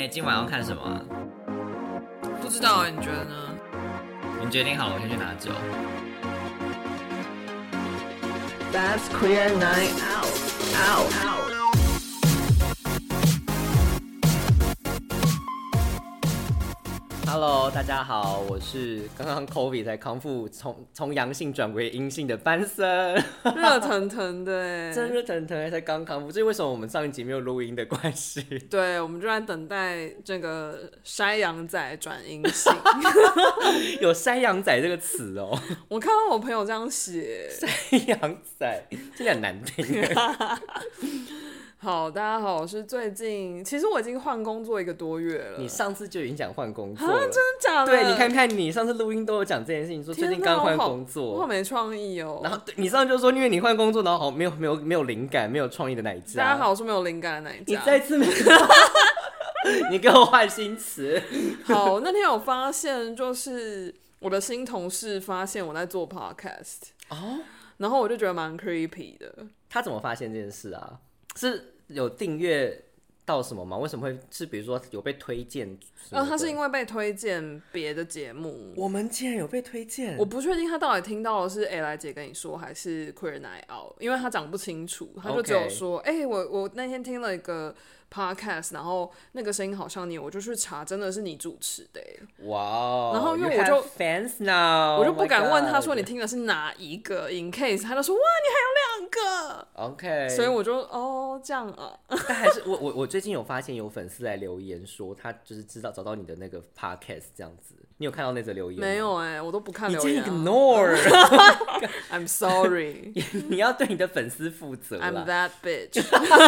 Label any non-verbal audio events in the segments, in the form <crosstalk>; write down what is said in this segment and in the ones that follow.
哎、今晚要看什么啊？不知道哎，你觉得呢？你决定好了，我先去拿酒。That's queer night out. Out. Out. Hello，大家好，我是刚刚 COVID 才康复，从从阳性转为阴性的班森，热腾腾的哎，<laughs> 真热腾腾，才刚康复，这是为什么我们上一集没有录音的关系？<laughs> 对，我们就在等待这个筛羊仔转阴性。<laughs> 有山羊仔这个词哦，我看到我朋友这样写，山羊仔，这很难听。好，大家好，我是最近，其实我已经换工作一个多月了。你上次就已经讲换工作啊，了，真的假的？对，你看看你上次录音都有讲这件事情，说最，近刚换工作，我好没创意哦。然后对你上次就说因为你换工作，然后好没有没有没有灵感，没有创意的那一家？大家好，我是没有灵感的那一你。再次没有，<laughs> 你给我换新词。好，那天有发现，就是我的新同事发现我在做 podcast，哦，然后我就觉得蛮 creepy 的。他怎么发现这件事啊？是有订阅到什么吗？为什么会是比如说有被推荐什么的？呃，他是因为被推荐别的节目，我们竟然有被推荐，我不确定他到底听到的是 A 来姐跟你说，还是 Queer Night Out，因为他讲不清楚，他就只有说，哎、我我那天听了一个 podcast，然后那个声音好像你，我就去查，真的是你主持的耶，哇哦！然后因为我就 fans now，我就不敢问他说 Oh 你听的是哪一个，in case 他就说哇，你还有两个，OK，所以我就哦这样啊，但还是我我我最近有发现有粉丝来留言说他就是知道找到你的那个 podcast 这样子，你有看到那则留言吗没？有哎、我都不看留言、啊、ignore，，I'm <laughs> sorry。<laughs> 你要对你的粉丝负责 I'm。that bitch。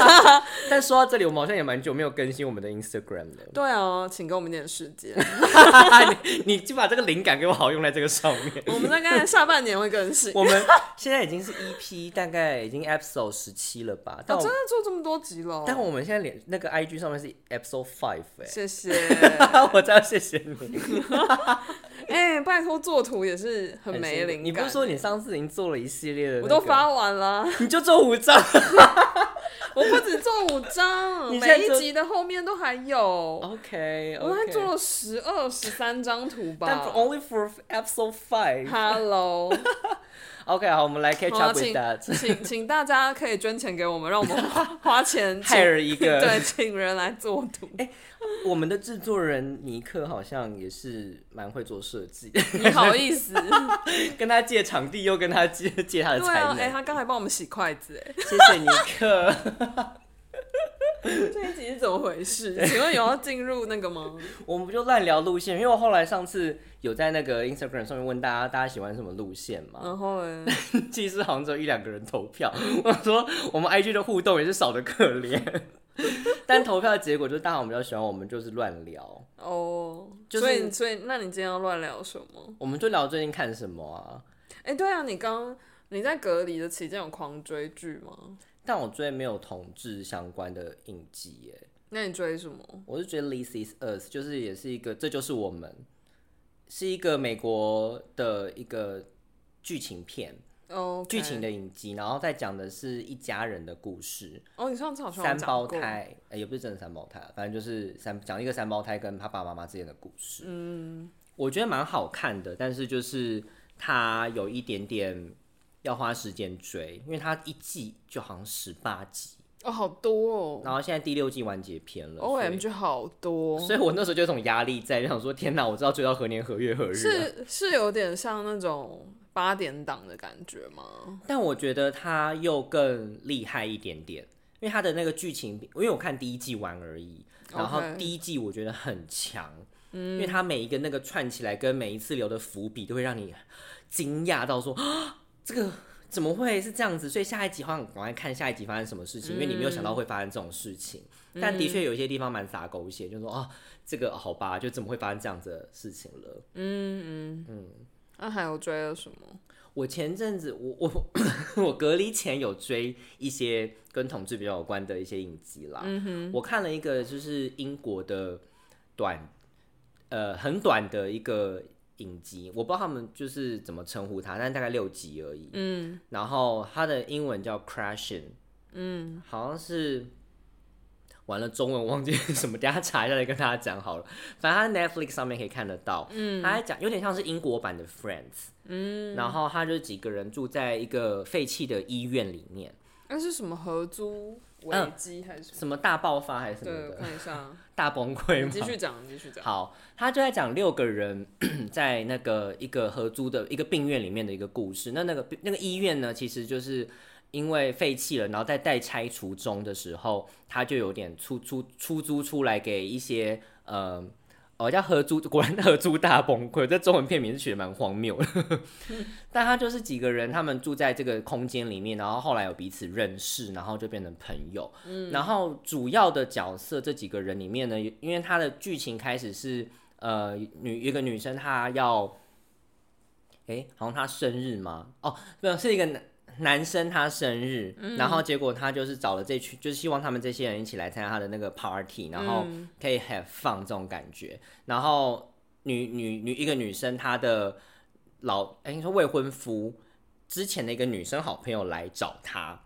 <laughs> 但说到这里，我们好像也蛮久没有更新我们的 Instagram 了。对啊，请给我们一点时间。你你就把这个灵感给我好用在这个上面。我们大概下半年会更新。我们现在已经是 EP，大概已经 episode 十七了吧？但哦，我、真的做这么多集了哦。但我们现在连那个 IG 上面是 episode five 哎、谢谢。我真的谢谢你。<laughs> 哎、拜托做图也是很没灵感。你不是说你上次已经做了一系列的、那个我都，发完了，你就做五张 <laughs> 我不止做五张，每一集的后面都还有。？OK，我还做了十二、十三张图但吧。only for episode five。Hello，OK，好，我们来 catch up with 请 that。请请大家可以捐钱给我们，让我们花花钱 <laughs> 请 hire 一个 <laughs> 对，请人来做图。哎我们的制作人尼克好像也是蛮会做设计的，你好意思？<laughs> 跟他借场地，又跟他借借他的才对。哎、他刚才帮我们洗筷子，哎，谢谢尼克。<laughs> 这一集是怎么回事？<laughs> 请问有要进入那个吗？我们不就乱聊路线，因为我后来上次有在那个 Instagram 上面问大家，大家喜欢什么路线嘛？然后呢？<laughs> 其实好像只有一两个人投票。我说我们 IG 的互动也是少的可怜，但投票的结果就是大家我们比较喜欢我们就是乱聊，哦，就是所以所以，那你今天要乱聊什么？我们就聊最近看什么啊。哎、对啊，你刚你在隔离的期间有狂追剧吗？但我追没有同志相关的影集耶，那你追什么？我是觉得《This Is Us》就是也是一个，这就是我们，是一个美国的一个剧情片。哦，剧情的影集，然后再讲的是一家人的故事，哦，你上次好像三胞，胎，呃也不是真的三胞胎，反正就是三讲一个三胞胎跟他爸爸妈妈之间的故事。嗯，我觉得蛮好看的，但是就是它有一点点要花时间追，因为它一季就好像十八集，哦，好多哦然后现在第六季完结篇了。，O M G 好多，所以我那时候就有种压力在，就想说天哪，我知道追到何年何月何日、啊。是是有点像那种八点档的感觉吗？<laughs> 但我觉得它又更厉害一点点，因为它的那个剧情，因为我看第一季完而已，然后第一季我觉得很强，嗯，因为它每一个那个串起来跟每一次留的伏笔都会让你惊讶到说啊，<gasps> 这个怎么会是这样子？所以下一集好像赶快看下一集发生什么事情，因为你没有想到会发生这种事情。但的确有一些地方蛮洒狗血，就说啊，这个好吧，就怎么会发生这样子的事情了？嗯嗯嗯那还有追了什么？我前阵子，我我 <laughs> 我隔离前有追一些跟同志比较有关的一些影集啦。我看了一个就是英国的短，呃，很短的一个影集，我不知道他们就是怎么称呼它，但大概六集而已。嗯，然后它的英文叫 Crashing，嗯，好像是。完了中文忘记什么，等下查一下再跟大家讲好了。反正他 Netflix 上面可以看得到，嗯，他在讲有点像是英国版的 Friends，嗯，然后他就是几个人住在一个废弃的医院里面，那是什么合租危机还是什么？什么大爆发还是什么对，我的看一下，<laughs> 大崩溃吗？继续讲，继续讲。好，他就在讲六个人 <clears throat> 在那个一个合租的一个病院里面的一个故事。那那个那个医院呢，其实就是因为废弃了，然后在待拆除中的时候，他就有点出出出租出来给一些呃。哦，叫合租，果然合租大崩溃。这中文片名是取的蛮荒谬的，<laughs> 但他就是几个人，他们住在这个空间里面，然后后来有彼此认识，然后就变成朋友。然后主要的角色这几个人里面呢，因为他的剧情开始是呃女一个女生她要，哎，好像她生日吗？哦，没有，是一个男男生他生日，然后结果他就是找了这群，就是希望他们这些人一起来参加他的那个 party，然后可以 have fun 这种感觉。然后女女女一个女生她的老哎，你说未婚夫之前的一个女生好朋友来找他，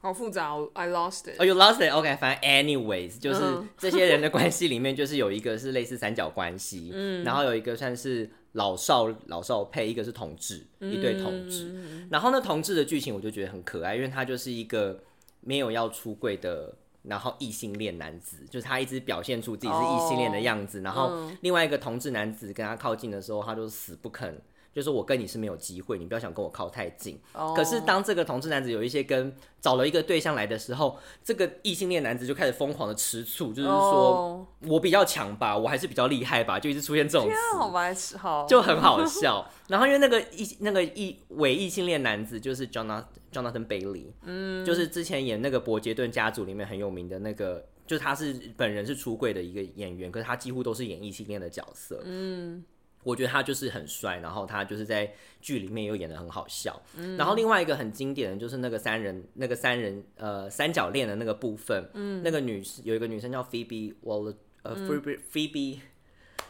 好复杂哦，I lost it。哦、y o u lost it. OK，反正 anyways，就是嗯 <laughs> 这些人的关系里面，就是有一个是类似三角关系，嗯，然后有一个算是老少老少配，一个是同志，一对同志。然后呢，同志的剧情我就觉得很可爱，因为他就是一个没有要出柜的。然后异性恋男子，就是他一直表现出自己是异性恋的样子。然后另外一个同志男子跟他靠近的时候，他就死不肯，就是我跟你是没有机会，你不要想跟我靠太近。哦可是当这个同志男子有一些跟找了一个对象来的时候，这个异性恋男子就开始疯狂的吃醋，就是说哦我比较强吧，我还是比较厉害吧，就一直出现这种词，白痴，好，就很好笑。然后因为那个异那个异伪异性恋男子就是 Jonathan Jonathan Bailey，嗯，就是之前演那个伯杰顿家族里面很有名的那个。就他是本人是出柜的一个演员，可是他几乎都是演异性恋的角色。嗯，我觉得他就是很帅，然后他就是在剧里面又演的很好笑。嗯。然后另外一个很经典的就是那个三人那个三人呃三角恋的那个部分，嗯，那个女有一个女生叫 Phoebe Waller 呃 Phoebe Phoebe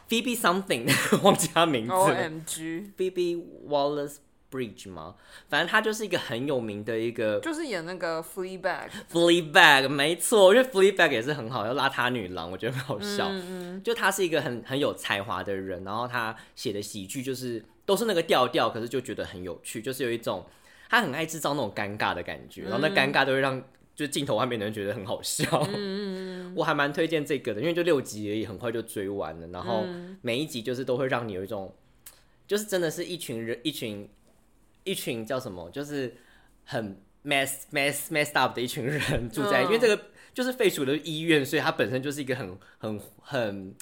Phoebe something <laughs> 忘记她名字 O 了 M G，，Phoebe Wallace Bridge 吗？反正他就是一个很有名的一个就是演那个 Fleabag，Fleabag，没错，我觉得 Fleabag 也是很好，要邋遢女郎，我觉得很好笑。嗯就他是一个很很有才华的人，然后他写的喜剧就是都是那个调调，可是就觉得很有趣，就是有一种他很爱制造那种尴尬的感觉，然后那嗯尴尬都会让就镜头外面的人觉得很好笑。<laughs> 我还蛮推荐这个的，因为就六集而已，很快就追完了，然后嗯每一集就是都会让你有一种，就是真的是一群人，一群一群叫什么，就是很 mess mess messed up 的一群人住在，嗯因为这个就是废除的医院，所以它本身就是一个很很很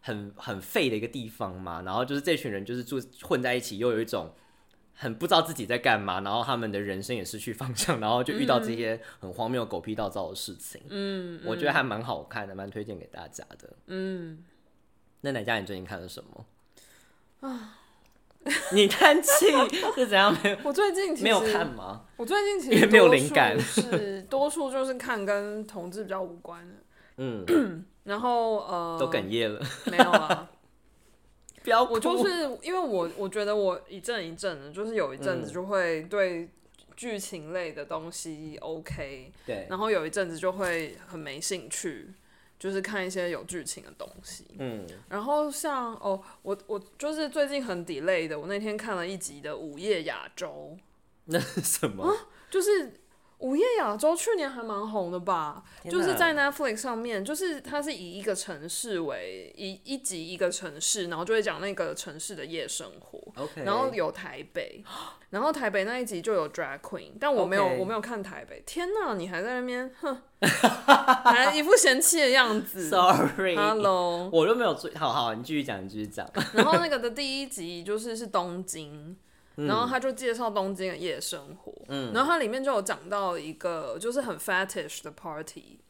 很很废的一个地方嘛。然后就是这群人就是住混在一起，又有一种很不知道自己在干嘛，然后他们的人生也失去方向，然后就遇到这些很荒谬、狗屁倒灶的事情。嗯，我觉得还蛮好看的，蛮推荐给大家的。嗯，那哪家你最近看了什么？啊，<laughs> 你叹气是怎样？没有 <laughs> 我最近其实没有看吗？我最近其因为没有灵感。是 <laughs> 多数就是看跟同志比较无关的，嗯，<clears throat> 然后呃都哽咽了，没有啊，不要。我就是因为我我觉得我一阵一阵的，就是有一阵嗯。子就会对剧情类的东西 OK，对，然后有一阵子就会很没兴趣，就是看一些有剧情的东西。嗯，然后像哦，我我就是最近很 delay 的，我那天看了一集的《午夜亚洲 <laughs> 那是什么？》，就是《午夜亚洲》去年还蛮红的吧，就是在 Netflix 上面，就是它是以一个城市为一一集一个城市，然后就会讲那个城市的夜生活。OK，然后有台北，然后台北那一集就有 drag queen，但我没有我没有看台北。天哪，你还在那边哼，还一副嫌弃的样子。<laughs> Sorry，Hello，我都没有追。好好，你继续讲，你继续讲。然后那个的第一集就是是东京，然后他就介绍东京的夜生活，嗯。然后它里面就有讲到一个就是很 fetish 的 party，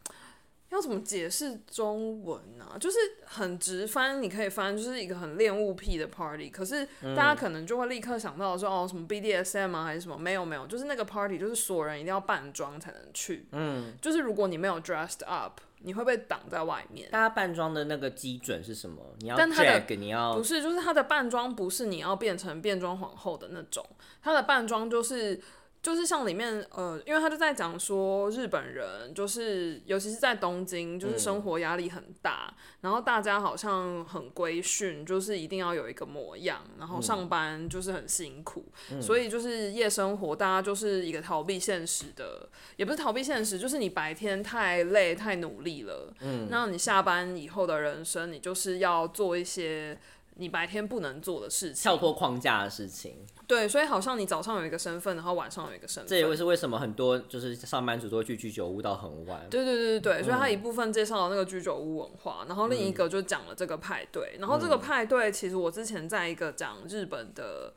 要怎么解释中文啊？就是很直翻，你可以翻就是一个很恋物癖的 party，可是大家可能就会立刻想到说哦什么 BDSM 啊还是什么？没有没有，就是那个 party 就是所有人一定要扮装才能去，嗯，就是如果你没有 dressed up，你会被挡在外面。大家扮装的那个基准是什么？你要但他的 drag，你要不是，就是它的扮装不是你要变成变装皇后的那种，它的扮装就是就是像里面呃，因为他就在讲说日本人就是尤其是在东京，就是生活压力很大，然后大家好像很规训，就是一定要有一个模样，然后上班就是很辛苦，所以就是夜生活大家就是一个逃避现实的，也不是逃避现实，就是你白天太累太努力了，嗯，那你下班以后的人生，你就是要做一些。你白天不能做的事情，跳脱框架的事情。对，所以好像你早上有一个身份，然后晚上有一个身份。这也会是为什么很多就是上班族都会去居酒屋到很晚。对对对对对，所以他一部分介绍了那个居酒屋文化，然后另一个就讲了这个派对。然后这个派对其实我之前在一个讲日本的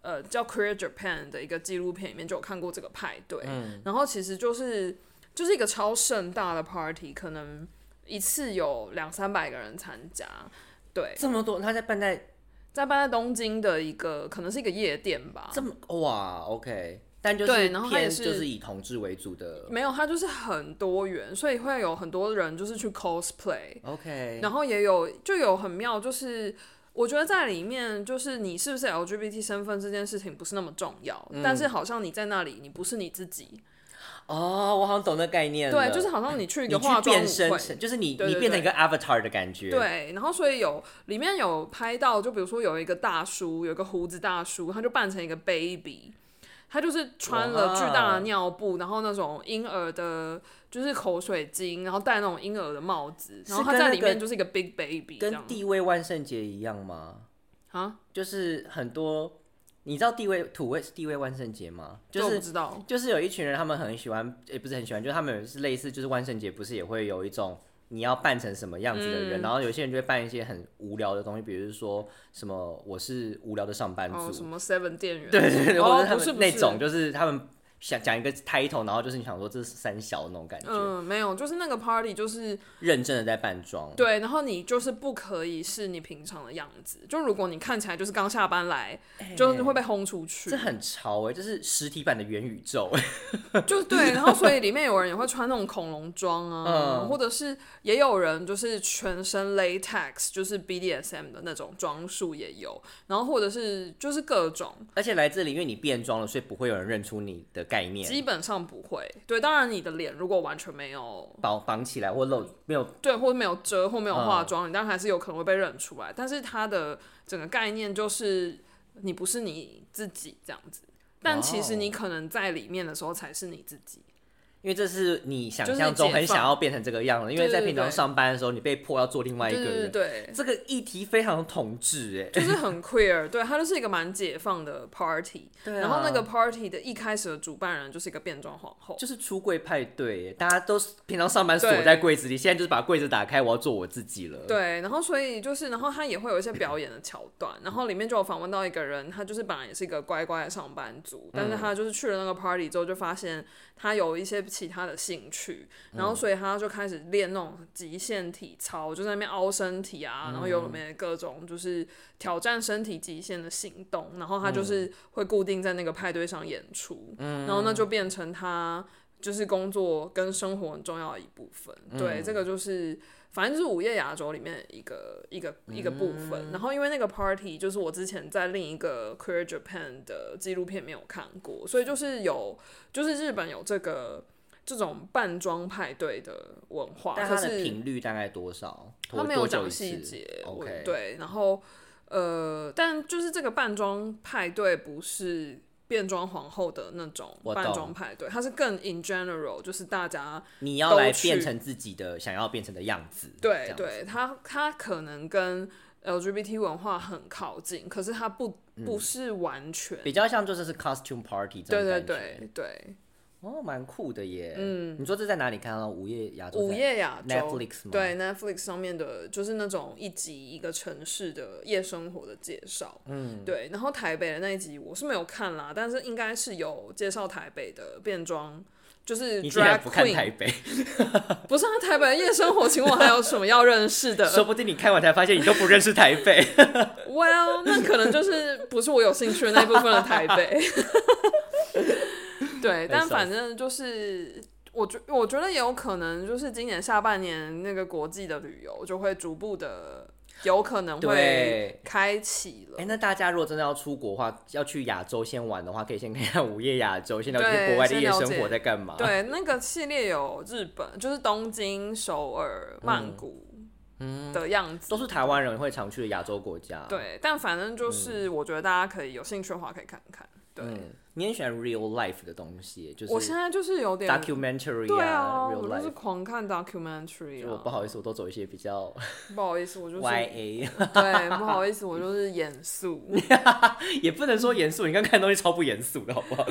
呃叫《Queer Japan》的一个纪录片里面就有看过这个派对。嗯。然后其实就是就是一个超盛大的 party，可能一次有两三百个人参加。对，这么多，他在办在在办在东京的一个，可能是一个夜店吧。这么哇，OK，但就是对，然后也是就是以同志为主的，没有，它就是很多元，所以会有很多人就是去 cosplay，OK，然后也有就有很妙，就是我觉得在里面就是你是不是 LGBT 身份这件事情不是那么重要，但是好像你在那里你不是你自己。哦，我好像懂那概念。对，就是好像你去一个化妆舞会，就是你你变成一个 avatar 的感觉。对，然后所以有里面有拍到，就比如说有一个大叔，有个胡子大叔，他就扮成一个 baby，他就是穿了巨大的尿布，然后那种婴儿的，就是口水巾，然后戴那种婴儿的帽子，然后他在里面就是一个 big baby，跟地位万圣节一样吗？啊，就是很多。你知道地位土味是地位万圣节吗？就是知道，就是有一群人，他们很喜欢，也不是很喜欢，就是他们是类似，就是万圣节不是也会有一种你要扮成什么样子的人，然后有些人就会扮一些很无聊的东西，比如说什么我是无聊的上班族，什么 Seven 店员，对对对，或者他们那种，就是他们。想讲一个 title，然后就是你想说这是三小那种感觉。嗯，没有，就是那个 party 就是认真的在扮装。对，然后你就是不可以是你平常的样子。就如果你看起来就是刚下班来，就是会被轰出去。这很潮哎，就是实体版的元宇宙。<laughs> 就对，然后所以里面有人也会穿那种恐龙装啊，或者是也有人就是全身 latex，就是 BDSM 的那种装束也有。然后或者是就是各种，而且来这里因为你变装了，所以不会有人认出你的。概念基本上不会，对，当然你的脸如果完全没有绑绑起来或露没有对，或者没有遮或没有化妆，你当然还是有可能会被认出来。但是它的整个概念就是你不是你自己这样子，但其实你可能在里面的时候才是你自己。因为这是你想象中很想要变成这个样子，因为在平常上班的时候，你被迫要做另外一个人。对，这个议题非常统治，哎，就是很 queer。对，它就是一个蛮解放的 party。对。然后那个 party 的一开始的主办人就是一个变装皇后，就是出柜派对，大家都是平常上班锁在柜子里，现在就是把柜子打开，我要做我自己了。对，然后所以就是，然后他也会有一些表演的桥段，然后里面就有访问到一个人，他就是本来也是一个乖乖的上班族，但是他就是去了那个 party 之后，就发现他有一些其他的兴趣，然后所以他就开始练那种极限体操，就在那边凹身体啊，然后有里面各种就是挑战身体极限的行动，然后他就是会固定在那个派对上演出，然后那就变成他就是工作跟生活很重要的一部分。对，这个就是反正就是午夜亚洲里面一个一个一个部分。然后因为那个 party 就是我之前在另一个 Queer Japan 的纪录片没有看过，所以就是有就是日本有这个。这种扮装派对的文化，但它的频率大概多少？他没有讲细节。OK，对，然后呃，但就是这个扮装派对不是变装皇后的那种扮装派对，它是更 in general，就是大家你要来变成自己的想要变成的样子。对，对，它它可能跟 LGBT 文化很靠近，可是它不不是完全，比较像就是是 costume party。对对对对。哦，蛮酷的耶！嗯，你说这在哪里看到？午夜亚洲？午夜亚洲？Netflix 吗？对，Netflix 上面的，就是那种一集一个城市的夜生活的介绍。嗯，对。然后台北的那一集我是没有看啦，但是应该是有介绍台北的变装，就是 Drag Queen。台北？<laughs> 不是啊，台北的夜生活，请问还有什么要认识的？<laughs> 说不定你看完才发现你都不认识台北。<laughs> Well，那可能就是不是我有兴趣的那一部分的台北。对，但反正就是，我觉我觉得也有可能，就是今年下半年那个国际的旅游就会逐步的有可能会对开启了哎、。那大家如果真的要出国的话，要去亚洲先玩的话，可以先看一下午夜亚洲，先了解对国外的夜生活在干嘛。对，那个系列有日本，就是东京、首尔、曼谷嗯的样子。都是台湾人会常去的亚洲国家。，对，但反正就是我觉得大家可以有兴趣的话可以看看。对，嗯，你很喜欢 real life 的东西，就是我现在就是有点 documentary 对啊，real 我就是。狂看 documentary 我不好意思，我都走一些比较不好意思，我就是 <laughs> YA，<laughs> 对，不好意思，我就是严肃。<laughs> 也不能说严肃，你刚看的东西超不严肃的好不好？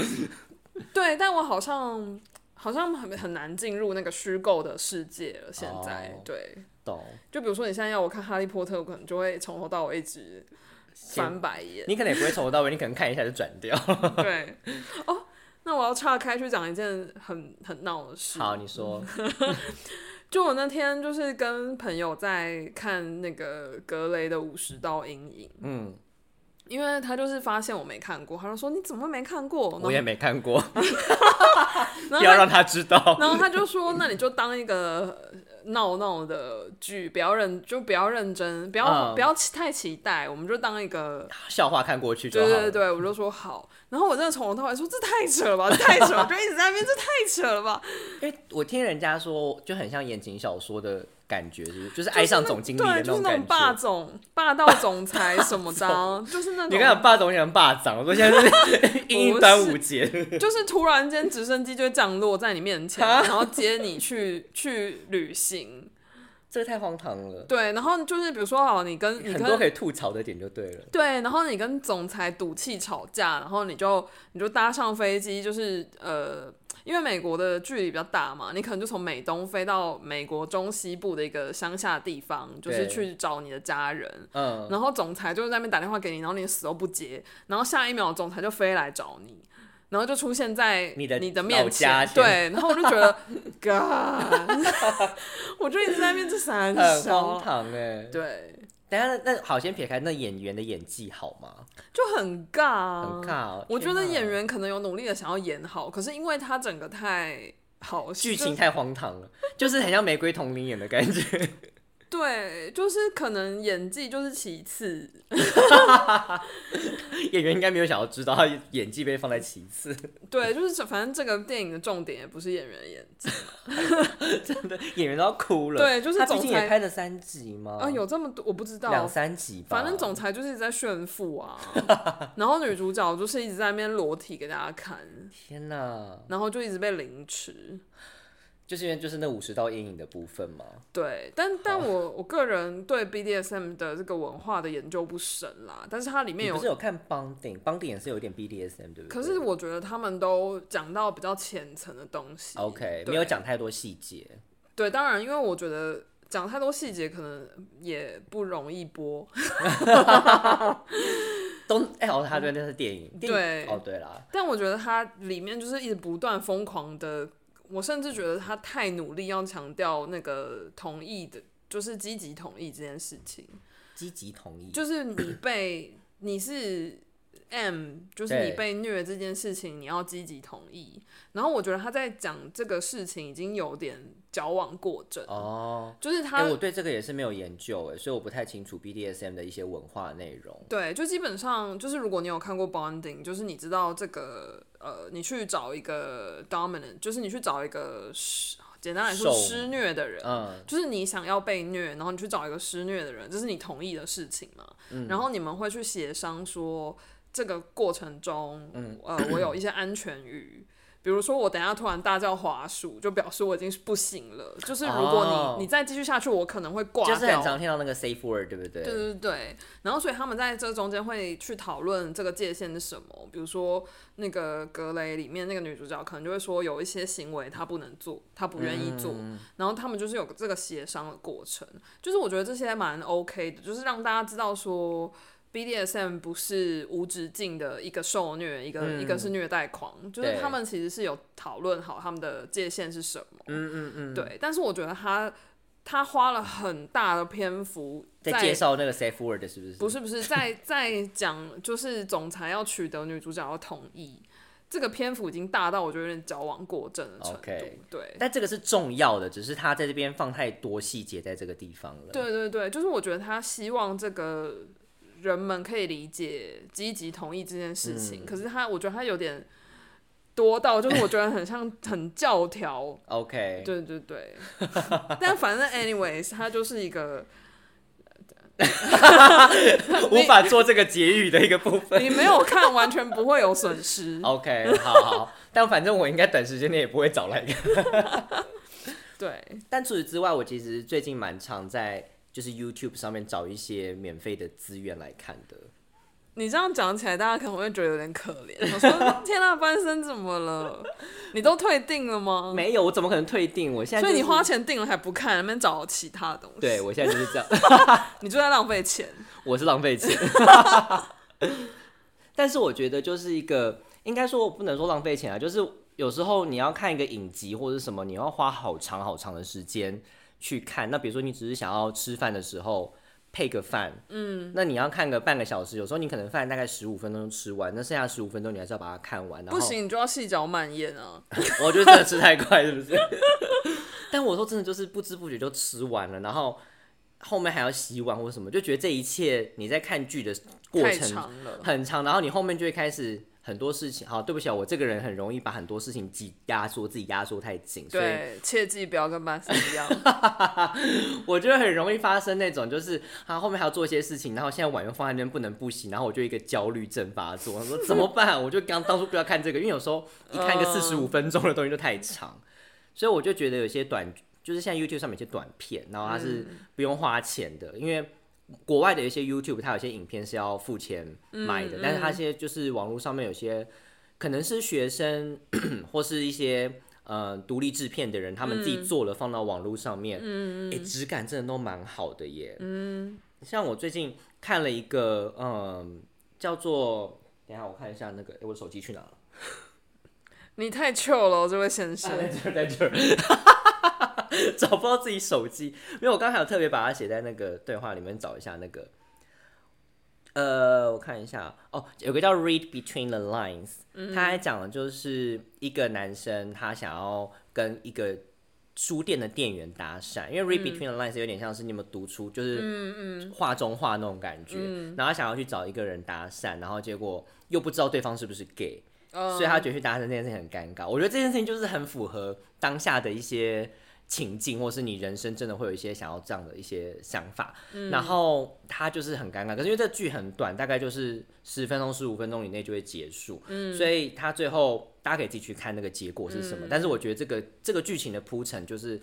对，但我好像好像很很难进入那个虚构的世界了。现在、哦对，懂。就比如说你现在要我看《哈利波特》，我可能就会从头到尾一直翻白眼。你可能也不会从头到尾，你可能看一下就转掉。<laughs> 对，哦，那我要岔开去讲一件很很闹的事。好，你说，<laughs> 就我那天就是跟朋友在看那个格雷的《五十道阴影》，嗯，因为他就是发现我没看过，他就说你怎么会没看过？我也没看过，<laughs> 不要让他知道。然后他就说：“那你就当一个呃闹闹的剧，不要认，就不要认真，不要、嗯不要太期待，我们就当一个。笑话看过去就好了。对对对，我就说好。然后我真的从头到尾说这太扯了吧，这 <laughs> 太扯了，就一直在那边这太扯了吧。因为我听人家说，就很像言情小说的感觉，就是就是爱上总经理的对，就是那感种霸觉。总、霸道总裁什么的啊，<laughs> 就是那你刚讲，霸总，你讲霸掌，我说现在是 <laughs> 因应端午节，就是突然间直升机就会降落在你面前，然后接你去去旅行。这个太荒唐了。对，然后就是比如说好，你跟你跟很多可以吐槽的点就对了。对，然后你跟总裁赌气吵架，然后你就你就搭上飞机，就是呃，因为美国的距离比较大嘛，你可能就从美东飞到美国中西部的一个乡下地方，就是去找你的家人。嗯，然后总裁就在那边打电话给你，然后你死都不接，然后下一秒总裁就飞来找你，然后就出现在你的你的面前，对，然后我就觉得，<laughs> God，我就一直在那边这三很荒小，唐哎。对，等下那那好，先撇开那演员的演技好吗？就很尬啊，很尬哦。我觉得演员可能有努力的想要演好，可是因为他整个太好，剧情太荒唐了，就是很像玫瑰童林演的感觉。对，就是可能演技就是其次，<laughs> 演员应该没有想要知道他演技被放在其次，<laughs> 对，就是这反正这个电影的重点也不是演员的演技 <laughs> 真的演员都要哭了。对就是他毕竟也总裁拍了三集吗？啊，有这么多我不知道两道，三集吧。反正总裁就是一直在炫富啊，然后女主角就是一直在那边裸体给大家看，天哪，然后就一直被凌迟。就是因为就是那五十道阴影的部分嘛。对，但但我我个人对 BDSM 的这个文化的研究不深啦，但是它里面有是有看邦顶？邦顶也是有点 BDSM 对不对？可是我觉得他们都讲到比较浅层的东西。OK 没有讲太多细节。对，当然，因为我觉得讲太多细节可能也不容易播。<laughs> <laughs> 都哎哦，他对那是电影。电影对哦对啦，但我觉得它里面就是一直不断疯狂的，我甚至觉得他太努力要强调那个同意的，就是积极同意这件事情。积极同意。就是你被你是 M，就是你被虐这件事情，你要积极同意。然后我觉得他在讲这个事情已经有点矫枉过正，哦，哎、就是他、我对这个也是没有研究哎，所以我不太清楚 BDSM 的一些文化内容。对，就基本上就是如果你有看过 Bonding，就是你知道这个呃，你去找一个 dominant，就是你去找一个施，简单来说施虐的人，嗯，就是你想要被虐，然后你去找一个施虐的人，这是你同意的事情嘛？嗯然后你们会去协商说，这个过程中，嗯呃，我有一些安全语。比如说，我等下突然大叫滑鼠，就表示我已经是不行了。就是如果你、哦你再继续下去，我可能会挂掉。就是很常听到那个 safe word，对不对？对对对，然后所以他们在这中间会去讨论这个界限是什么，比如说那个格雷里面那个女主角可能就会说有一些行为她不能做，她不愿意做，然后他们就是有这个协商的过程，就是我觉得这些蛮 OK 的，就是让大家知道说。BDSM 不是无止境的一个受虐，一个、一个是虐待狂，就是他们其实是有讨论好他们的界限是什么。嗯嗯嗯，对，但是我觉得他他花了很大的篇幅在介绍那个 safe word 是不是？不是不是，在 <laughs> 在讲就是总裁要取得女主角的同意，这个篇幅已经大到我觉得有点矫枉过正的程度。对，但这个是重要的，只是他在这边放太多细节在这个地方了。对对对，就是我觉得他希望这个人们可以理解、积极同意这件事情，嗯可是他，我觉得他有点多到，就是我觉得很像很教条。OK，对对对，但反正 anyways，他就是一个 <laughs> 无法做这个结语的一个部分。你没有看，完全不会有损失。OK，好好，但反正我应该短时间内也不会找来看。对，但除此之外，我其实最近蛮常在就是 YouTube 上面找一些免费的资源来看的。你这样讲起来，大家可能会觉得有点可怜。我说：“ <laughs> 天呐，半生怎么了？你都退订了吗？没有，我怎么可能退订？我现在、就是、所以你花钱订了还不看，那边找其他东西。对我现在就是这样，<laughs> 你就在浪费钱。我是浪费钱。<laughs> 但是我觉得就是一个，应该说我不能说浪费钱啊，就是有时候你要看一个影集或者什么，你要花好长好长的时间去看。那比如说你只是想要吃饭的时候配个饭，嗯，那你要看个半个小时，有时候你可能饭大概十五分钟就吃完，那剩下十五分钟你还是要把它看完。不行，你就要细嚼慢咽啊。<laughs> 我觉得真的吃太快，是不是？<laughs> 但我说真的，就是不知不觉就吃完了，然后后面还要洗碗或什么，就觉得这一切你在看剧的过程。很长，然后你后面就会开始很多事情。好，对不起啊，我这个人很容易把很多事情挤压缩，自己压缩太紧，所以对，切记不要跟班生一样。<laughs> 我觉得很容易发生那种，就是啊后面还要做一些事情，然后现在碗又放在那边不能不洗，然后我就一个焦虑症发作，我说怎么办？我就刚当初不要看这个，因为有时候一看一个四十五分钟的东西就太长，所以我就觉得有些短，就是现在 YouTube 上面有些短片，然后它是不用花钱的，因为。国外的一些 YouTube，它有些影片是要付钱买的，但是它现在就是网络上面有些可能是学生 <clears throat> 或是一些呃独立制片的人，他们自己做了放到网络上面，嗯哎，质感真的都蛮好的耶。嗯，像我最近看了一个，嗯，叫做，等一下我看一下那个，诶我的手机去哪了？<laughs> 你太 chill 了，这位先生。在这儿，在这儿。<laughs> 找不到自己手机，因为我刚才有特别把它写在那个对话里面找一下那个，呃，我看一下。哦，有个叫 Read Between the Lines，、他还讲的就是一个男生他想要跟一个书店的店员搭讪，因为 Read Between the Lines 有点像是你们读出就是画中画那种感觉，然后他想要去找一个人搭讪，然后结果又不知道对方是不是 gay。所以他觉得去搭讪这件事情很尴尬。我觉得这件事情就是很符合当下的一些情境，或是你人生真的会有一些想要这样的一些想法。然后他就是很尴尬，可是因为这剧很短，大概就是十分钟、十五分钟以内就会结束，所以他最后大家可以自己去看那个结果是什么。但是我觉得这个这个剧情的铺陈就是。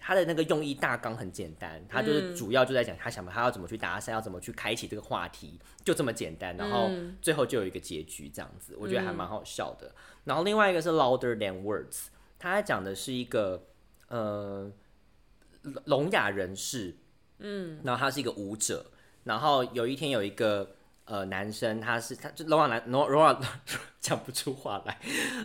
他的那个用意大纲很简单，他就是主要就在讲他想他要怎么去搭讪，要怎么去开启这个话题，就这么简单。然后最后就有一个结局这样子，我觉得还蛮好笑的。然后另外一个是 Louder Than Words，他在讲的是一个呃聋哑人士，嗯，然后他是一个舞者，然后有一天有一个呃男生，他是他就聋哑男聋聋哑 <laughs> 讲不出话来，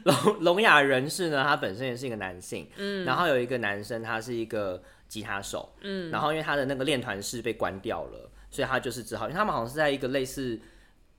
聋聋哑人士呢，他本身也是一个男性，嗯，然后有一个男生，他是一个吉他手，嗯，然后因为他的那个练团室被关掉了，所以他就是只好，因为他们好像是在一个类似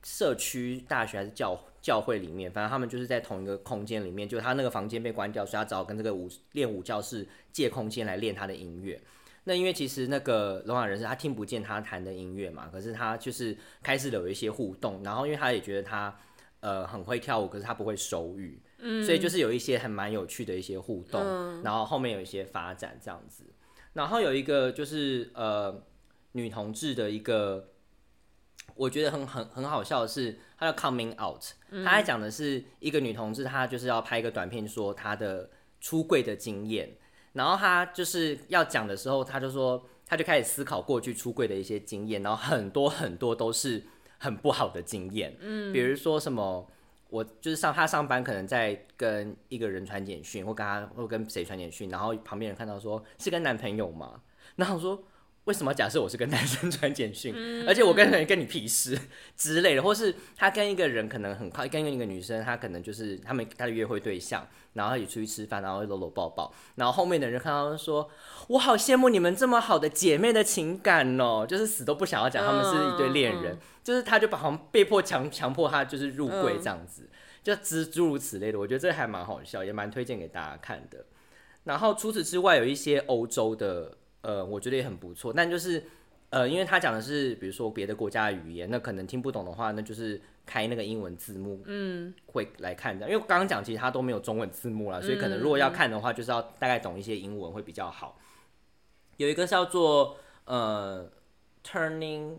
社区大学还是教教会里面，反正他们就是在同一个空间里面，就他那个房间被关掉，所以他只好跟这个舞练舞教室借空间来练他的音乐。那因为其实那个聋哑人士他听不见他弹的音乐嘛，可是他就是开始有一些互动，然后因为他也觉得他呃很会跳舞，可是他不会手语，嗯所以就是有一些很蛮有趣的一些互动，然后后面有一些发展这样子。然后有一个就是呃女同志的一个，我觉得很很很好笑的是，他叫 Coming Out，他在讲的是一个女同志，她就是要拍一个短片，说她的出柜的经验。然后她就是要讲的时候，她就说，她就开始思考过去出柜的一些经验，然后很多很多都是很不好的经验，嗯，比如说什么。我就是上他上班，可能在跟一个人传简讯，或跟他或跟谁传简讯，然后旁边人看到说是跟男朋友吗？然后我说为什么假设我是跟男生传简讯，而且我跟人跟你屁事之类的，或是他跟一个人可能很快跟一个女生，他可能就是他们他的约会对象，然后一起出去吃饭，然后搂搂抱抱，然后后面的人看到说，我好羡慕你们这么好的姐妹的情感哦，就是死都不想要讲他们是一对恋人，就是他就把好像被迫强强迫他就是入柜这样子。就诸诸如此类的，我觉得这还蛮好笑，也蛮推荐给大家看的。然后除此之外，有一些欧洲的，呃，我觉得也很不错，但就是呃，因为他讲的是比如说别的国家的语言，那可能听不懂的话，那就是开那个英文字幕，嗯，会来看的。因为刚刚讲其实他都没有中文字幕啦，所以可能如果要看的话，就是要大概懂一些英文会比较好。有一个叫做呃 Turning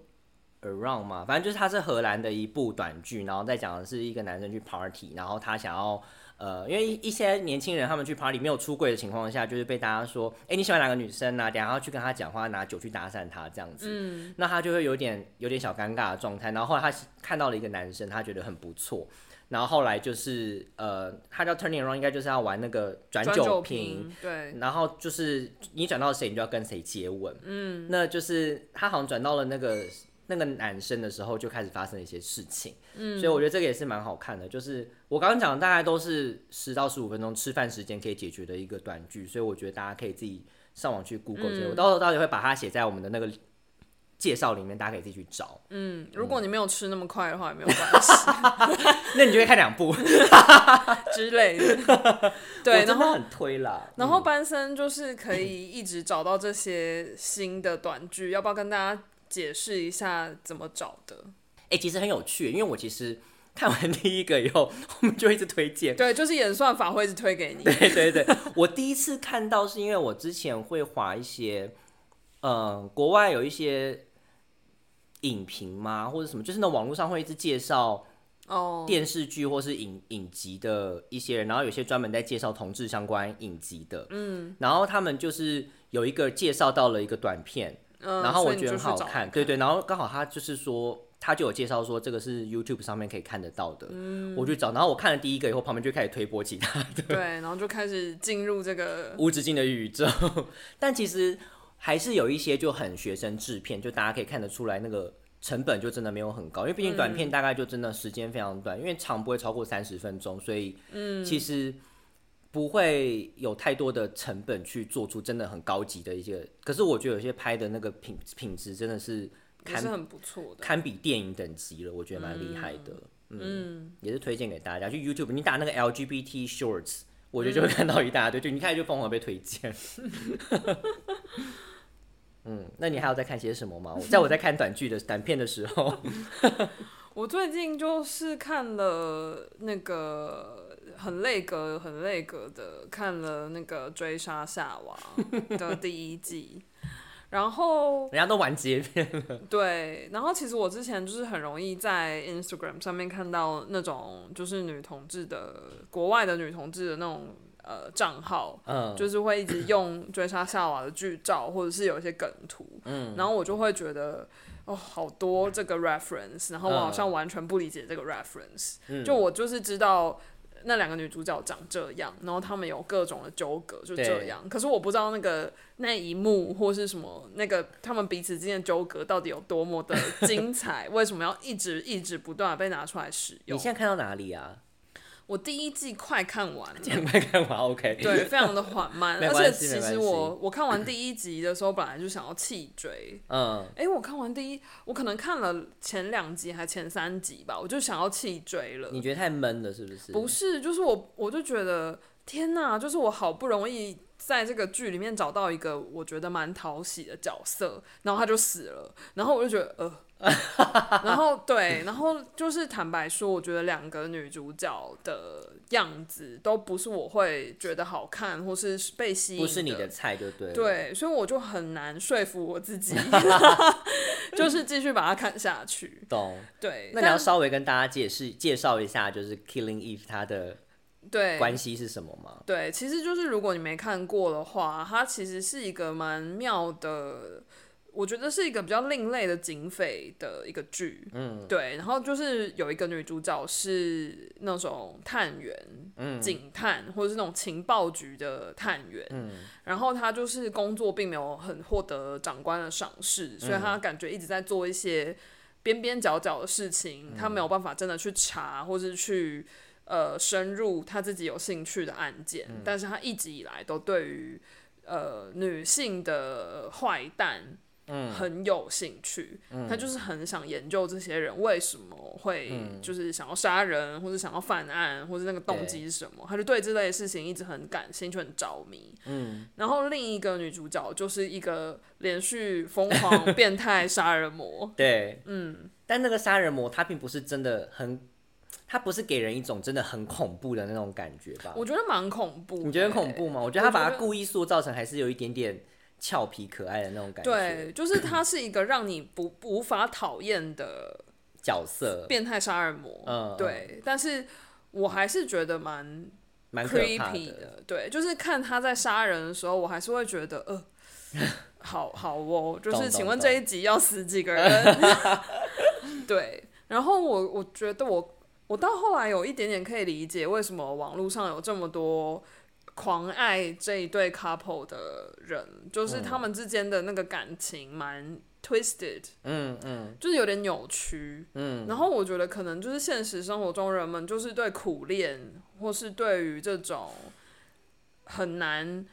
Around 嘛，反正就是它是荷兰的一部短剧，然后再讲的是一个男生去 party，然后他想要呃，因为一一些年轻人他们去 party 没有出柜的情况下，就是被大家说，哎、你喜欢哪个女生啊？等一下要去跟她讲话，拿酒去搭讪她这样子，嗯，那他就会有点有点小尴尬的状态。然后后来他看到了一个男生，他觉得很不错。然后后来就是呃，他叫 Turning Around，应该就是要玩那个转转酒瓶，对，然后就是你转到谁，你就要跟谁接吻。嗯，那就是他好像转到了那个那个男生的时候，就开始发生了一些事情。嗯，所以我觉得这个也是蛮好看的。就是我刚刚讲的，大概都是十到十五分钟吃饭时间可以解决的一个短剧，所以我觉得大家可以自己上网去 Google 这个。我到时候到底会把它写在我们的那个介绍里面，大家可以自己去找。嗯，如果你没有吃那么快的话，也没有关系 <laughs> 那你就会看两部，<laughs> 之类的。<laughs> 对，然后很推啦。然后班森就是可以一直找到这些新的短剧，要不要跟大家解释一下怎么找的？哎、其实很有趣，因为我其实看完第一个以后，<laughs> 我们就一直推荐。对，就是演算法会一直推给你。对对对，<laughs> 我第一次看到是因为我之前会划一些，呃，国外有一些影评嘛，或者什么，就是那网络上会一直介绍哦，电视剧或是影影集的一些人，然后有些专门在介绍同志相关影集的，嗯，然后他们就是有一个介绍到了一个短片，嗯然后我觉得很好看，对对，然后刚好他就是说。他就有介绍说这个是 YouTube 上面可以看得到的，嗯。我去找，然后我看了第一个以后，旁边就开始推播其他的，对，然后就开始进入这个无止境的宇宙。<laughs> 但其实还是有一些就很学生制片，就大家可以看得出来那个成本就真的没有很高，因为毕竟短片大概就真的时间非常短，因为长不会超过三十分钟，所以嗯，其实不会有太多的成本去做出真的很高级的一些。可是我觉得有些拍的那个品品质真的是堪也是很不错的。堪比电影等级了，我觉得蛮厉害的。嗯，也是推荐给大家去 YouTube，你打那个 LGBT Shorts，我觉得就会看到一大堆，就 <laughs> 你看就疯狂被推荐。<laughs> 嗯，那你还有在看些什么吗？我在我在看短剧的短片的时候，<laughs> 我最近就是看了那个很累格、很累格的，看了那个《追杀夏娃 <laughs>》的第一季，然后人家都玩截片，对，然后其实我之前就是很容易在 Instagram 上面看到那种就是女同志的国外的女同志的那种呃账号，嗯，就是会一直用追杀夏娃的剧照，或者是有一些梗图，嗯，然后我就会觉得哦，好多这个 reference，然后我好像完全不理解这个 reference，、就我就是知道。那两个女主角长这样，然后他们有各种的纠葛，就这样。可是我不知道那个那一幕或是什么，那个他们彼此之间的纠葛到底有多么的精彩，<laughs> 为什么要一直一直不断被拿出来使用你？现在看到哪里啊？我第一季快看完了，快看完，OK。对，非常的缓慢，没而且其实我我看完第一集的时候，本来就想要弃追。嗯，哎、我看完第一，我可能看了前两集还前三集吧，我就想要弃追了。你觉得太闷了是不是？不是，就是我我就觉得天哪，就是我好不容易在这个剧里面找到一个我觉得蛮讨喜的角色，然后他就死了，然后我就觉得呃。然后对，然后就是坦白说，我觉得两个女主角的样子都不是我会觉得好看或是被吸引不是你的菜，就对了。对，所以我就很难说服我自己，<laughs> 就是继续把它看下去。懂。对，那你要稍微跟大家解释介绍一下，就是 Killing Eve 它的对关系是什么吗？对，其实就是如果你没看过的话，它其实是一个蛮妙的，我觉得是一个比较另类的警匪的一个剧。嗯，对。然后就是有一个女主角是那种探员、嗯警探，或者是那种情报局的探员。嗯，然后她就是工作并没有很获得长官的赏识，所以她感觉一直在做一些边边角角的事情，她没有办法真的去查，或是去。呃，深入他自己有兴趣的案件，但是他一直以来都对于呃女性的坏蛋很有兴趣，他就是很想研究这些人为什么会就是想要杀人，或者想要犯案，或者那个动机是什么，他就对这类事情一直很感兴趣、很着迷。嗯，然后另一个女主角就是一个连续疯狂变态杀人魔。<laughs> 对，嗯，但那个杀人魔他并不是真的很，他不是给人一种真的很恐怖的那种感觉吧？我觉得蛮恐怖。你觉得恐怖吗？我觉得他把他故意塑造成还是有一点点。俏皮可爱的那种感觉，对，就是 <clears throat> 他是一个让你不无法讨厌的角色，变态杀人魔，嗯，对，但是我还是觉得蛮蛮 creepy 的，对，就是看他在杀人的时候，我还是会觉得，呃，<laughs> 好好哦，就是请问这一集要死几个人？<laughs> 对，然后我我觉得我我到后来有一点点可以理解为什么网络上有这么多。狂爱这一对 couple 的人，就是他们之间的那个感情蛮 twisted，嗯嗯，就是有点扭曲，嗯。然后我觉得可能就是现实生活中人们就是对苦恋，或是对于这种很难。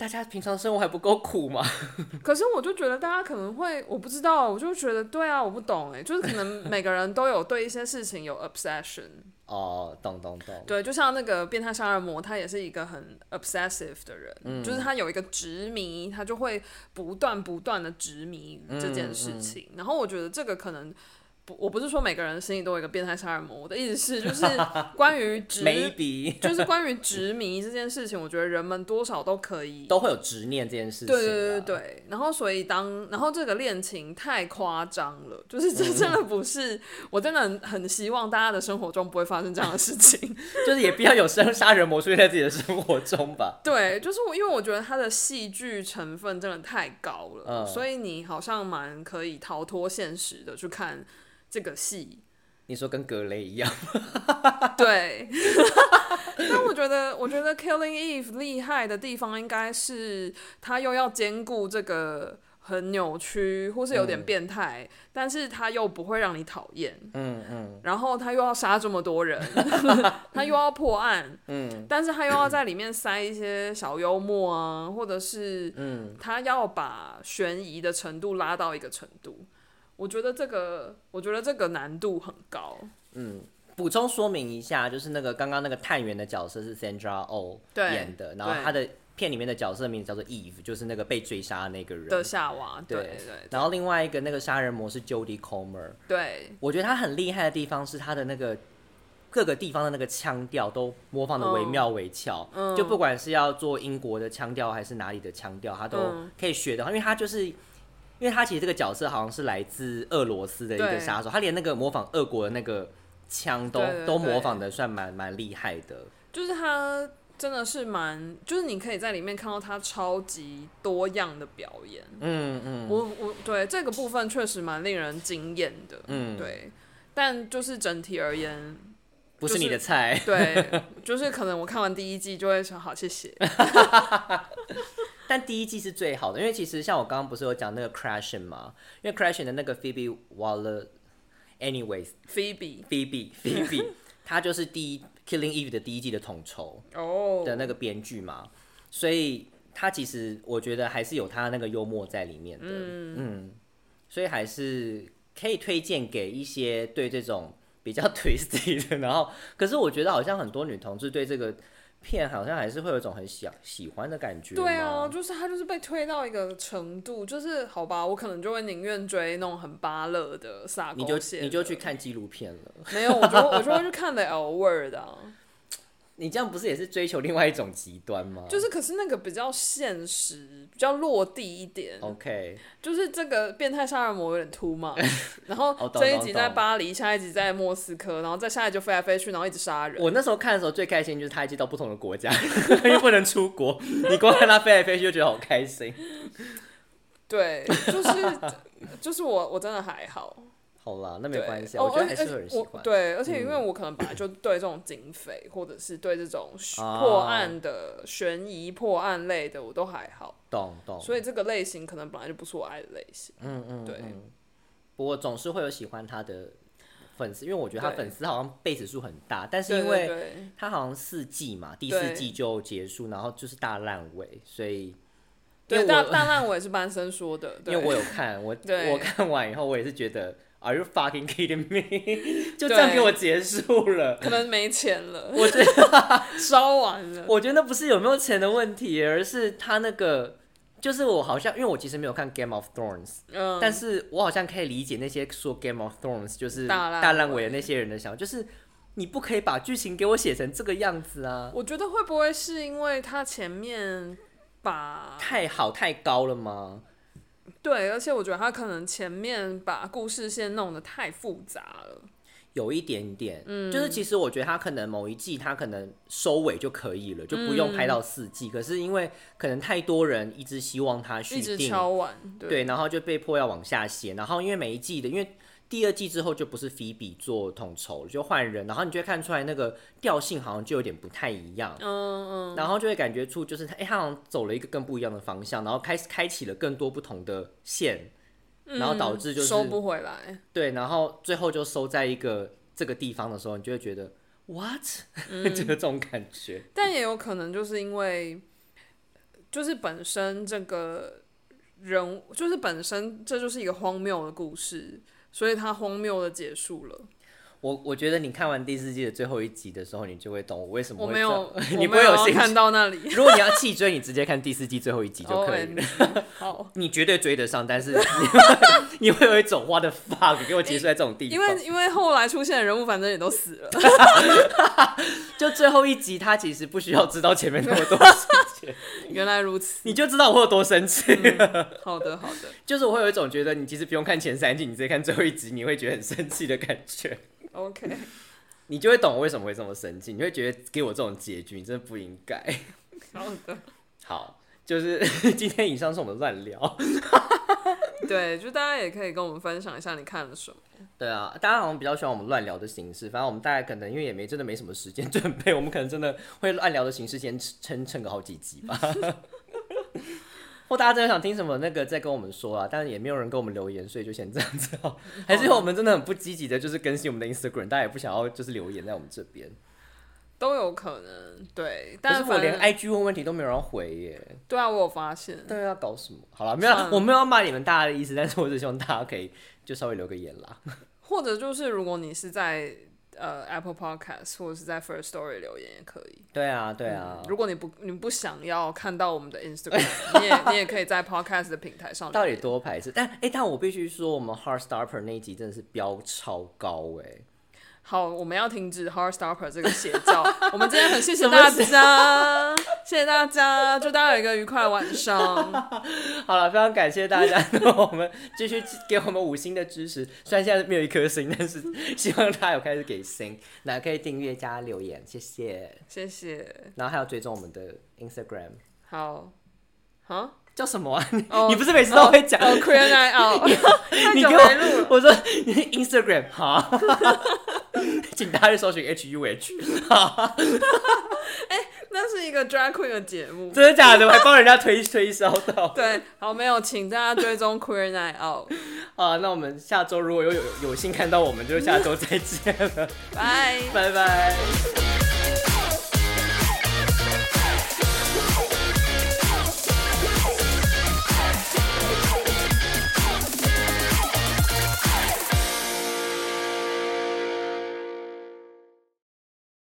大家平常生活还不够苦吗？<laughs> 可是我就觉得大家可能会，我不知道，我就觉得对啊，我不懂哎，就是可能每个人都有对一些事情有 obsession。哦，懂懂懂。对，就像那个变态杀人魔，他也是一个很 obsessive 的人，就是他有一个执迷，他就会不断不断的执迷于这件事情。然后我觉得这个可能。我不是说每个人心里都有一个变态杀人魔，我的意思是，就是 <laughs> 关于执 <laughs> <laughs> 就是关于执迷这件事情，我觉得人们多少都可以，都会有执念这件事情。对对对对。然后，所以当然后这个恋情太夸张了，就是这真的不是，我真的很很希望大家的生活中不会发生这样的事情，就是也不要有生杀人魔出现在自己的生活中吧。对，就是我，因为我觉得它的戏剧成分真的太高了，所以你好像蛮可以逃脱现实的去看。这个戏，你说跟格雷一样，<laughs> 对。<laughs> 但我觉得，我觉得《Killing Eve》厉害的地方，应该是他又要兼顾这个很扭曲或是有点变态，但是他又不会让你讨厌。嗯嗯。然后他又要杀这么多人，<laughs> 他又要破案。嗯。但是他又要在里面塞一些小幽默啊，或者是嗯，他要把悬疑的程度拉到一个程度。我觉得这个，我觉得这个难度很高。嗯，补充说明一下，就是那个刚刚那个探员的角色是 Sandra Oh 演的，然后他的片里面的角色名字叫做 Eve，就是那个被追杀那个人的夏娃。对对。然后另外一个那个杀人魔是 Jodie Comer。对。我觉得他很厉害的地方是他的那个各个地方的那个腔调都模仿的惟妙惟肖，嗯就不管是要做英国的腔调还是哪里的腔调，他都可以学的，因为他就是。因为他其实这个角色好像是来自俄罗斯的一个杀手，他连那个模仿俄国的那个枪都都模仿的算蛮蛮厉害的。就是他真的是蛮，就是你可以在里面看到他超级多样的表演。嗯嗯，我我对这个部分确实蛮令人惊艳的。嗯，对。但就是整体而言，不是你的菜。对，就是可能我看完第一季就会想好，谢谢。<laughs> 但第一季是最好的，因为其实像我刚刚不是有讲那个 Crashing 吗？因为 Crashing 的那个 Phoebe Waller，anyways，Phoebe，Phoebe，Phoebe，他 <laughs> 就是第一 Killing Eve 的第一季的统筹哦的那个编剧嘛，所以他其实我觉得还是有他那个幽默在里面的，嗯，所以还是可以推荐给一些对这种比较 <laughs> twisty 的，然后可是我觉得好像很多女同志对这个。片好像还是会有一种很喜喜欢的感觉。对啊，就是他就是被推到一个程度，就是好吧，我可能就会宁愿追那种很巴乐的撒狗血。你就你就去看纪录片了。没有，我就我就会去看的 L word 啊。你这样不是也是追求另外一种极端吗？就是，可是那个比较现实，比较落地一点。OK，就是这个变态杀人魔有点秃嘛。<laughs> 然后这一集在巴黎，下一集在莫斯科，然后再下一集就飞来飞去，然后一直杀人。我那时候看的时候最开心就是他一直到不同的国家，<laughs> 因为不能出国，你光看他飞来飞去就觉得好开心。对，就是 <laughs> 就是我我真的还好。好啦，那没关系，我觉得还是有人喜欢。对，而且因为我可能本来就对这种警匪，或者是对这种破案的悬疑破案类的，我都还好。懂懂。所以这个类型可能本来就不是我爱的类型。嗯嗯。对。不过总是会有喜欢他的粉丝，因为我觉得他粉丝好像贝子数很大，但是因为他好像四季嘛，第四季就结束，然后就是大烂尾，所以。对，大大烂尾是班生说的，对 <laughs> 因为我有看，我对我看完以后，我也是觉得，Are you fucking kidding me？<laughs> 就这样给我结束了。可能没钱了，我觉得，<laughs> 烧完了。我觉得那不是有没有钱的问题，而是他那个，就是我好像，因为我其实没有看《Game of Thrones》，嗯，但是我好像可以理解那些说《Game of Thrones》就是大烂大烂尾的那些人的想法，就是你不可以把剧情给我写成这个样子啊，我觉得会不会是因为他前面把太好太高了吗？对，而且我觉得他可能前面把故事线弄得太复杂了。有一点点，嗯，就是其实我觉得他可能某一季他可能收尾就可以了，就不用拍到四季。可是因为可能太多人一直希望他续一直订，敲完，对对，然后就被迫要往下写。然后因为每一季的，因为第二季之后就不是菲比做统筹了，就换人，然后你就会看出来那个调性好像就有点不太一样。嗯嗯，然后就会感觉出，就是他，哎、他好像走了一个更不一样的方向，然后开始开启了更多不同的线，然后导致就是、收不回来。对，然后最后就收在一个这个地方的时候，你就会觉得 what，、<laughs> 就有这种感觉。但也有可能就是因为，就是本身这个人，就是本身这就是一个荒谬的故事，所以它荒谬的结束了。我我觉得你看完第四季的最后一集的时候，你就会懂我为什么会 <laughs> 我没有，你不会有兴趣看到那里。<laughs> 如果你要弃追，你直接看第四季最后一集就可以了。好，<laughs> 你绝对追得上，但是你你会有一种 what the fuck，给我结束在这种地方。因为因为后来出现的人物反正也都死了。就最后一集，他其实不需要知道前面那么多事情，原来如此，你就知道我有多生气。好的好的就是我会有一种觉得你其实不用看前三季，你直接看最后一集，你会觉得很生气的感觉，，OK，你就会懂我为什么会这么生气，你会觉得给我这种结局，你真的不应该。好的，好，就是 <laughs> 今天以上是我们乱聊。对，就大家也可以跟我们分享一下你看了什么。对啊，大家好像比较喜欢我们乱聊的形式，反正我们大概可能因为也没真的没什么时间准备，我们可能真的会乱聊的形式先撑撑个好几集吧。或大家真的想听什么，那个再跟我们说啊，但是也没有人跟我们留言，所以就先这样子哦。还是因为我们真的很不积极的，就是更新我们的 Instagram，大家也不想要就是留言在我们这边。都有可能，对，但是我连 IG 问问题都没有人回耶。对啊，我有发现，对啊，搞什么？好了，没有我没有要骂你们大家的意思，但是我只希望大家可以就稍微留个言啦。<laughs> 或者就是如果你是在呃 Apple Podcast 或者是在 First Story 留言也可以。对啊，对啊。如果你不你不想要看到我们的 Instagram，<laughs> 你也你也可以在 Podcast 的平台上到底多排斥？但哎、但我必须说，我们 Heart Stopper 那一集真的是标超高哎、好，我们要停止 Hard Stopper 这个邪教。<laughs> 我们今天很谢谢大家，<laughs> 谢谢大家，祝大家有一个愉快的晚上。<laughs> 好了，非常感谢大家，那我们继续给我们五星的支持。虽然现在没有一颗星，但是希望大家有开始给星，那可以订阅加留言，谢谢。谢谢，然后还有追踪我们的 Instagram，好，好，叫什么啊？哦你不是每次都会讲？哦 Night Out，你给我。我说你 Instagram 好，<laughs> 请大家去搜寻 H U H，<laughs> 那是一个 drag queen 的节目。真的假的？我还帮人家推推销到。<laughs> 对，好，没有，请大家追踪 Queer Night Out，啊，那我们下周如果有有有幸看到我们，就下周再见了，拜。拜拜。